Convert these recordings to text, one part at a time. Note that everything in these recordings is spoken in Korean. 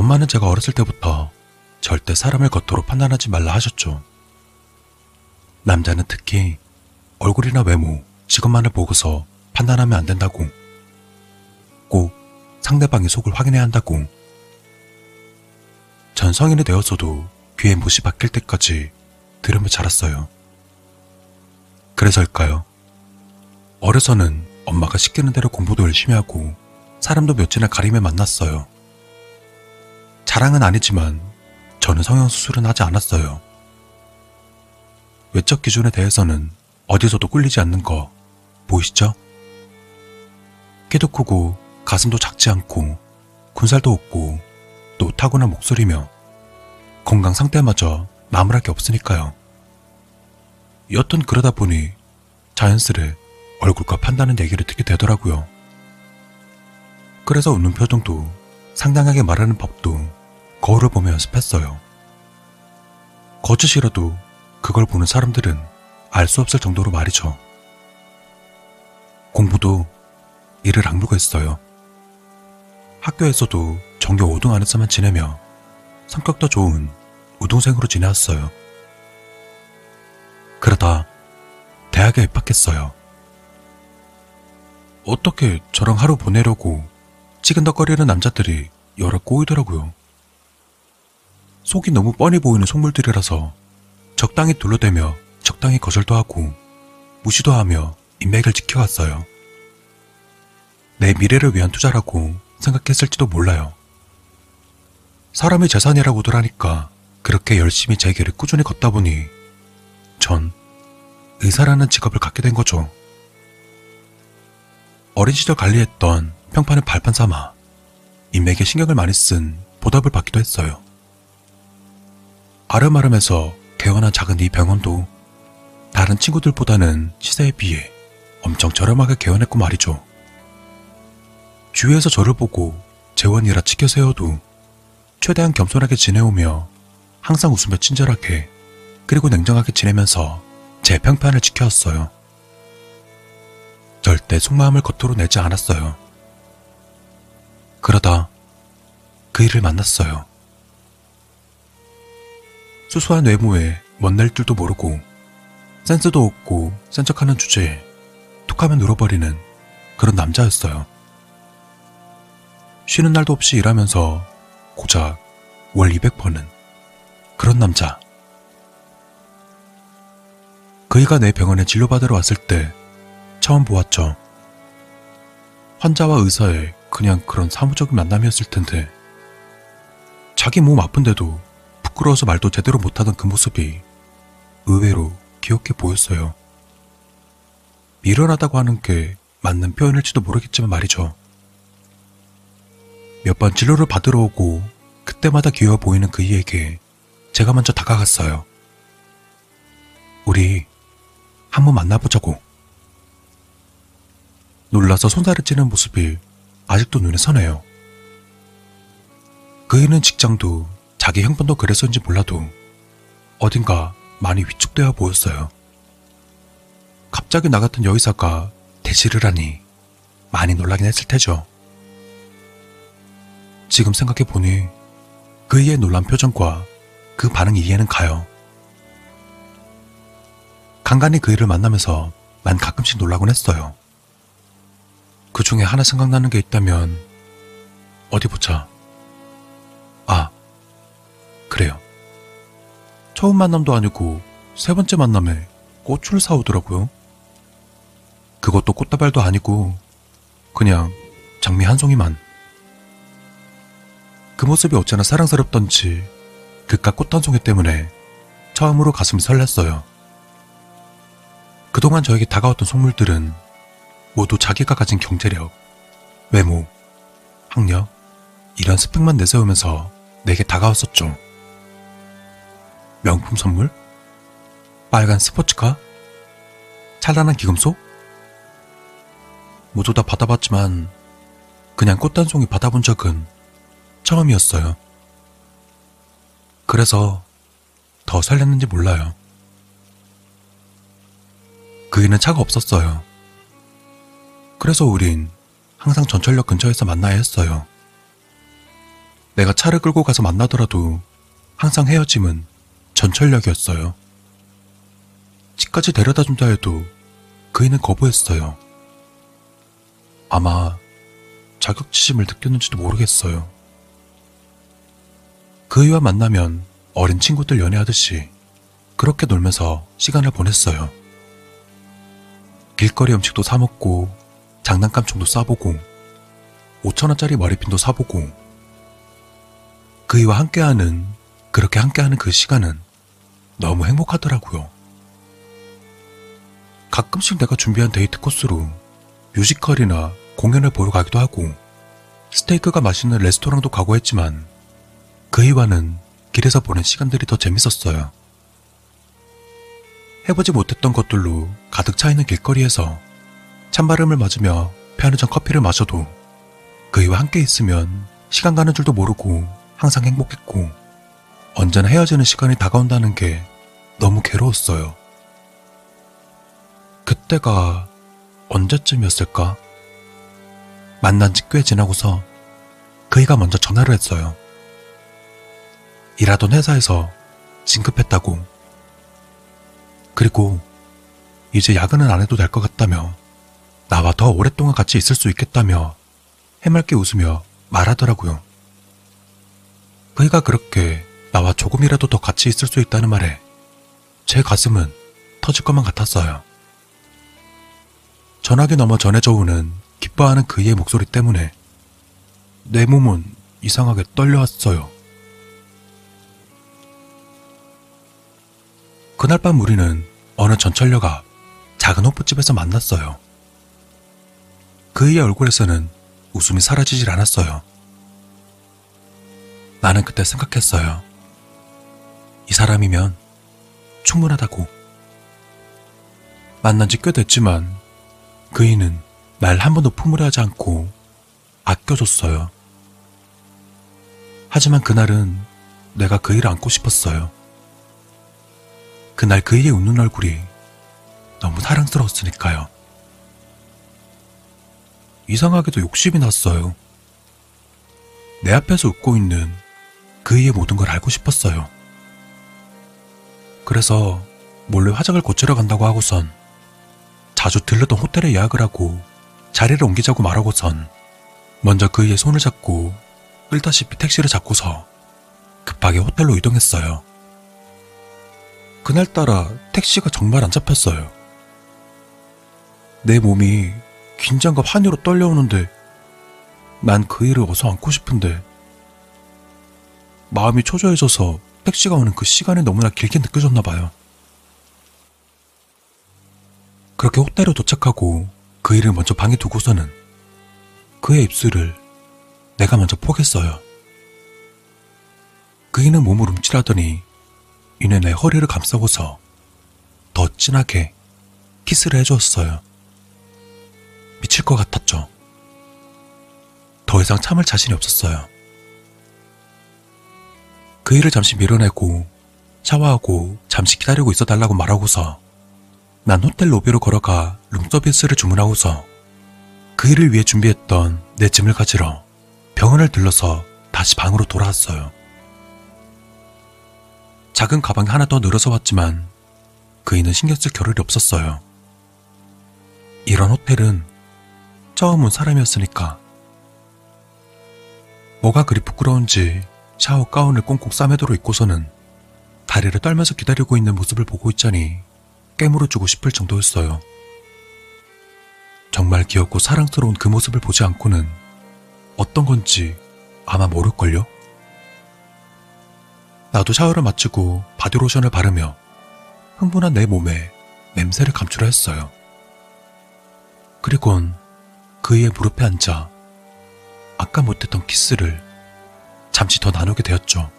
엄마는 제가 어렸을 때부터 절대 사람을 겉으로 판단하지 말라 하셨죠. 남자는 특히 얼굴이나 외모, 직업만을 보고서 판단하면 안 된다고. 꼭 상대방의 속을 확인해야 한다고. 전 성인이 되었어도 귀에 못이 박힐 때까지 들으며 자랐어요. 그래서일까요? 어려서는 엄마가 시키는 대로 공부도 열심히 하고 사람도 몇이나 가리며 만났어요. 자랑은 아니지만 저는 성형수술은 하지 않았어요. 외적 기준에 대해서는 어디서도 꿀리지 않는 거 보이시죠? 키도 크고 가슴도 작지 않고 군살도 없고 또 타고난 목소리며 건강 상태마저 나무랄 게 없으니까요. 여튼 그러다 보니 자연스레 얼굴과 판다는 얘기를 듣게 되더라고요. 그래서 웃는 표정도 상당하게 말하는 법도 거울을 보며 연습했어요. 거짓이라도 그걸 보는 사람들은 알 수 없을 정도로 말이죠. 공부도 이를 악물고 했어요. 학교에서도 전교 5등 안에서만 지내며 성격도 좋은 우동생으로 지내왔어요. 그러다 대학에 입학했어요. 어떻게 저랑 하루 보내려고 찌근덕거리는 남자들이 여러 꼬이더라고요. 속이 너무 뻔히 보이는 속물들이라서 적당히 둘러대며 적당히 거절도 하고 무시도 하며 인맥을 지켜왔어요. 내 미래를 위한 투자라고 생각했을지도 몰라요. 사람의 재산이라고들 하니까 그렇게 열심히 제 길을 꾸준히 걷다 보니 전 의사라는 직업을 갖게 된 거죠. 어린 시절 관리했던 평판을 발판 삼아 인맥에 신경을 많이 쓴 보답을 받기도 했어요. 아름아름해서 개원한 작은 이 병원도 다른 친구들보다는 시세에 비해 엄청 저렴하게 개원했고 말이죠. 주위에서 저를 보고 재원이라 치켜 세워도 최대한 겸손하게 지내오며 항상 웃으며 친절하게 그리고 냉정하게 지내면서 제 평판을 지켜왔어요. 절대 속마음을 겉으로 내지 않았어요. 그러다 그 일을 만났어요. 수수한 외모에 멋낼 줄도 모르고 센스도 없고 센 척하는 주제에 툭하면 눌어버리는 그런 남자였어요. 쉬는 날도 없이 일하면서 고작 월 200번은 그런 남자. 그이가 내 병원에 진료받으러 왔을 때 처음 보았죠. 환자와 의사의 그냥 그런 사무적인 만남이었을 텐데 자기 몸 아픈데도 부끄러워서 말도 제대로 못하던 그 모습이 의외로 귀엽게 보였어요. 미련하다고 하는 게 맞는 표현일지도 모르겠지만 말이죠. 몇 번 진료를 받으러 오고 그때마다 귀여워 보이는 그이에게 제가 먼저 다가갔어요. 우리 한번 만나보자고. 놀라서 손살을 찌는 모습이 아직도 눈에 선해요. 그이는 직장도 자기 형편도 그래서인지 몰라도 어딘가 많이 위축되어 보였어요. 갑자기 나 같은 여의사가 대시를 하니 많이 놀라긴 했을 테죠. 지금 생각해보니 그이의 놀란 표정과 그 반응 이해는 가요. 간간히 그이를 만나면서 난 가끔씩 놀라곤 했어요. 그 중에 하나 생각나는 게 있다면 어디 보자. 아, 그래요. 처음 만남도 아니고 세 번째 만남에 꽃을 사오더라고요. 그것도 꽃다발도 아니고 그냥 장미 한 송이만. 그 모습이 어찌나 사랑스럽던지 그깟 꽃 한 송이 때문에 처음으로 가슴이 설렜어요. 그동안 저에게 다가왔던 속물들은 모두 자기가 가진 경제력, 외모, 학력, 이런 스펙만 내세우면서 내게 다가왔었죠. 명품 선물? 빨간 스포츠카? 찬란한 기금속? 모두 다 받아봤지만 그냥 꽃한 송이 받아본 적은 처음이었어요. 그래서 더 설렜는지 몰라요. 그이는 차가 없었어요. 그래서 우린 항상 전철역 근처에서 만나야 했어요. 내가 차를 끌고 가서 만나더라도 항상 헤어짐은 전철역이었어요. 집까지 데려다 준다 해도 그이는 거부했어요. 아마 자격지심을 느꼈는지도 모르겠어요. 그이와 만나면 어린 친구들 연애하듯이 그렇게 놀면서 시간을 보냈어요. 길거리 음식도 사먹고 장난감 총도 싸보고 5천원짜리 머리핀도 사보고 그이와 함께하는 그렇게 함께하는 그 시간은 너무 행복하더라고요. 가끔씩 내가 준비한 데이트 코스로 뮤지컬이나 공연을 보러 가기도 하고 스테이크가 맛있는 레스토랑도 가고 했지만 그이와는 길에서 보낸 시간들이 더 재밌었어요. 해보지 못했던 것들로 가득 차 있는 길거리에서 찬바람을 맞으며 편의점 커피를 마셔도 그이와 함께 있으면 시간 가는 줄도 모르고 항상 행복했고 언제나 헤어지는 시간이 다가온다는 게 너무 괴로웠어요. 그때가 언제쯤이었을까? 만난 지 꽤 지나고서 그이가 먼저 전화를 했어요. 일하던 회사에서 진급했다고. 그리고 이제 야근은 안 해도 될 것 같다며 나와 더 오랫동안 같이 있을 수 있겠다며 해맑게 웃으며 말하더라고요. 그이가 그렇게 나와 조금이라도 더 같이 있을 수 있다는 말에 제 가슴은 터질 것만 같았어요. 전화기 넘어 전해져 오는 기뻐하는 그이의 목소리 때문에 내 몸은 이상하게 떨려왔어요. 그날 밤 우리는 어느 전철역 앞 작은 호프집에서 만났어요. 그의 얼굴에서는 웃음이 사라지질 않았어요. 나는 그때 생각했어요. 이 사람이면 충분하다고. 만난 지 꽤 됐지만 그이는 날 한 번도 품으려 하지 않고 아껴줬어요. 하지만 그날은 내가 그이를 안고 싶었어요. 그날 그이의 웃는 얼굴이 너무 사랑스러웠으니까요. 이상하게도 욕심이 났어요. 내 앞에서 웃고 있는 그이의 모든 걸 알고 싶었어요. 그래서 몰래 화장을 고치러 간다고 하고선 자주 들르던 호텔에 예약을 하고 자리를 옮기자고 말하고선 먼저 그이의 손을 잡고 끌다시피 택시를 잡고서 급하게 호텔로 이동했어요. 그날따라 택시가 정말 안 잡혔어요. 내 몸이 긴장과 환희로 떨려오는데 난 그이를 어서 안고 싶은데 마음이 초조해져서 택시가 오는 그 시간이 너무나 길게 느껴졌나 봐요. 그렇게 호텔에 도착하고 그이를 먼저 방에 두고서는 그의 입술을 내가 먼저 포겠어요. 그이는 몸을 움찔하더니 이내 내 허리를 감싸고서 더 진하게 키스를 해주었어요. 미칠 것 같았죠. 더 이상 참을 자신이 없었어요. 그이를 잠시 밀어내고 샤워하고 잠시 기다리고 있어 달라고 말하고서 난 호텔 로비로 걸어가 룸서비스를 주문하고서 그이를 위해 준비했던 내 짐을 가지러 병원을 들러서 다시 방으로 돌아왔어요. 작은 가방이 하나 더 늘어서 왔지만 그이는 신경 쓸 겨를이 없었어요. 이런 호텔은 처음 온 사람이었으니까. 뭐가 그리 부끄러운지 샤워 가운을 꽁꽁 싸매도록 입고서는 다리를 떨면서 기다리고 있는 모습을 보고 있자니 깨물어 주고 싶을 정도였어요. 정말 귀엽고 사랑스러운 그 모습을 보지 않고는 어떤 건지 아마 모를걸요? 나도 샤워를 마치고 바디로션을 바르며 흥분한 내 몸에 냄새를 감추려 했어요. 그리곤 그의 무릎에 앉아 아까 못했던 키스를 잠시 더 나누게 되었죠.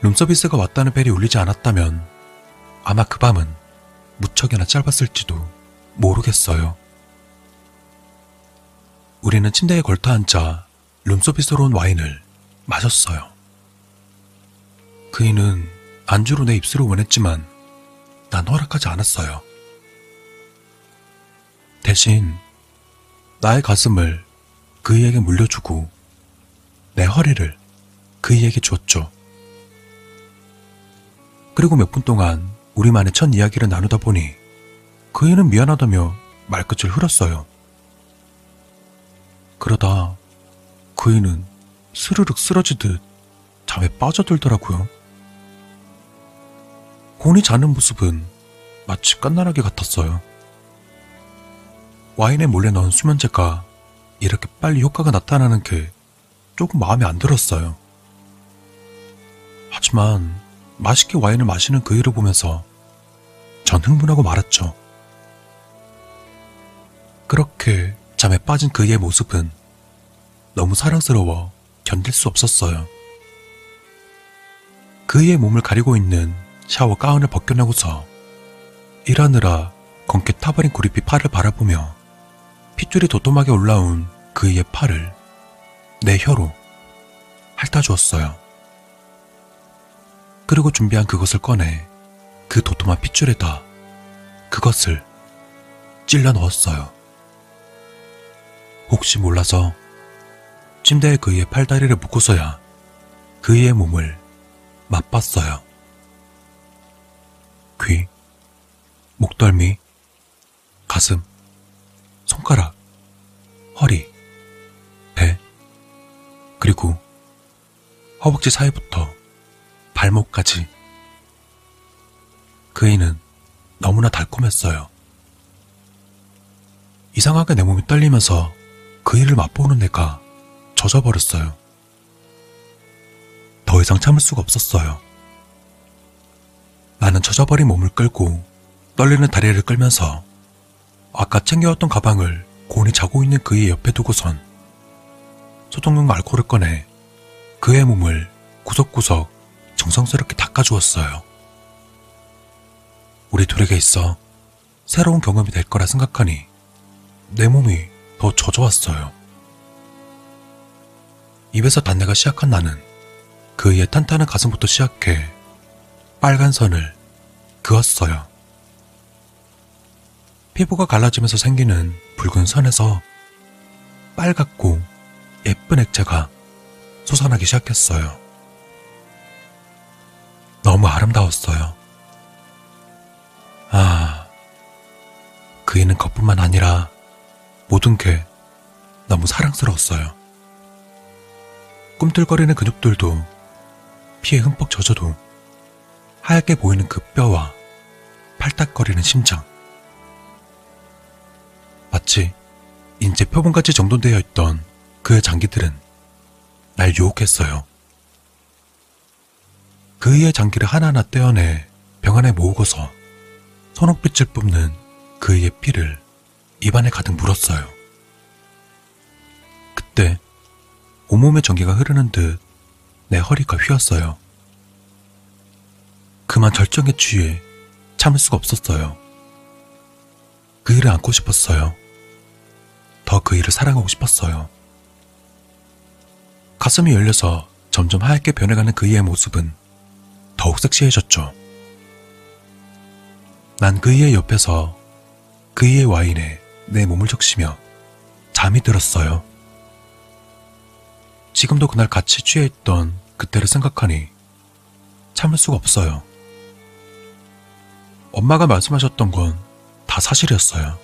룸서비스가 왔다는 벨이 울리지 않았다면 아마 그 밤은 무척이나 짧았을지도 모르겠어요. 우리는 침대에 걸터 앉아 룸서비스로 온 와인을 마셨어요. 그이는 안주로 내 입술을 원했지만 난 허락하지 않았어요. 대신 나의 가슴을 그이에게 물려주고 내 허리를 그이에게 주었죠. 그리고 몇 분 동안 우리만의 첫 이야기를 나누다 보니 그이는 미안하다며 말끝을 흘었어요. 그러다 그이는 스르륵 쓰러지듯 잠에 빠져들더라고요. 곤이 자는 모습은 마치 깐나라기 같았어요. 와인에 몰래 넣은 수면제가 이렇게 빨리 효과가 나타나는 게 조금 마음에 안 들었어요. 하지만 맛있게 와인을 마시는 그 일을 보면서 전 흥분하고 말았죠. 그렇게 잠에 빠진 그의 모습은 너무 사랑스러워 견딜 수 없었어요. 그의 몸을 가리고 있는 샤워 가운을 벗겨내고서 일하느라 검게 타버린 구릿빛 팔을 바라보며 핏줄이 도톰하게 올라온 그의 팔을 내 혀로 핥아주었어요. 그리고 준비한 그것을 꺼내 그 도톰한 핏줄에다 그것을 찔러 넣었어요. 혹시 몰라서 침대에 그의 팔다리를 묶고서야 그의 몸을 맛봤어요. 귀, 목덜미, 가슴, 손가락, 허리, 배, 그리고 허벅지 사이부터 발목까지. 그이는 너무나 달콤했어요. 이상하게 내 몸이 떨리면서 그이를 맛보는 내가 젖어버렸어요. 더 이상 참을 수가 없었어요. 나는 젖어버린 몸을 끌고 떨리는 다리를 끌면서 아까 챙겨왔던 가방을 곤히 자고 있는 그의 옆에 두고선 소독용 알코올을 꺼내 그의 몸을 구석구석 정성스럽게 닦아주었어요. 우리 둘에게 있어 새로운 경험이 될 거라 생각하니 내 몸이 더 젖어왔어요. 입에서 단내가 시작한 나는 그의 탄탄한 가슴부터 시작해 빨간 선을 그었어요. 피부가 갈라지면서 생기는 붉은 선에서 빨갛고 예쁜 액체가 솟아나기 시작했어요. 너무 아름다웠어요. 아, 그이는 것뿐만 아니라 모든 게 너무 사랑스러웠어요. 꿈틀거리는 근육들도 피에 흠뻑 젖어도 하얗게 보이는 그 뼈와 팔딱거리는 심장. 마치 인체 표본같이 정돈되어 있던 그의 장기들은 날 유혹했어요. 그의 장기를 하나하나 떼어내 병 안에 모으고서 손옥빛을 뿜는 그의 피를 입안에 가득 물었어요. 그때 온몸에 전기가 흐르는 듯 내 허리가 휘었어요. 그만 절정에 취해 참을 수가 없었어요. 그 일을 안고 싶었어요. 더 그 일을 사랑하고 싶었어요. 가슴이 열려서 점점 하얗게 변해가는 그이의 모습은 더욱 섹시해졌죠. 난 그이의 옆에서 그이의 와인에 내 몸을 적시며 잠이 들었어요. 지금도 그날 같이 취해 있던 그때를 생각하니 참을 수가 없어요. 엄마가 말씀하셨던 건 다 사실이었어요.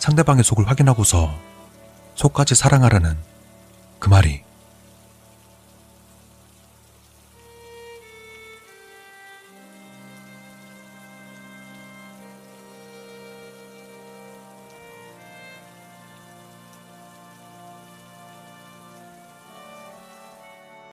상대방의 속을 확인하고서 속까지 사랑하라는 그 말이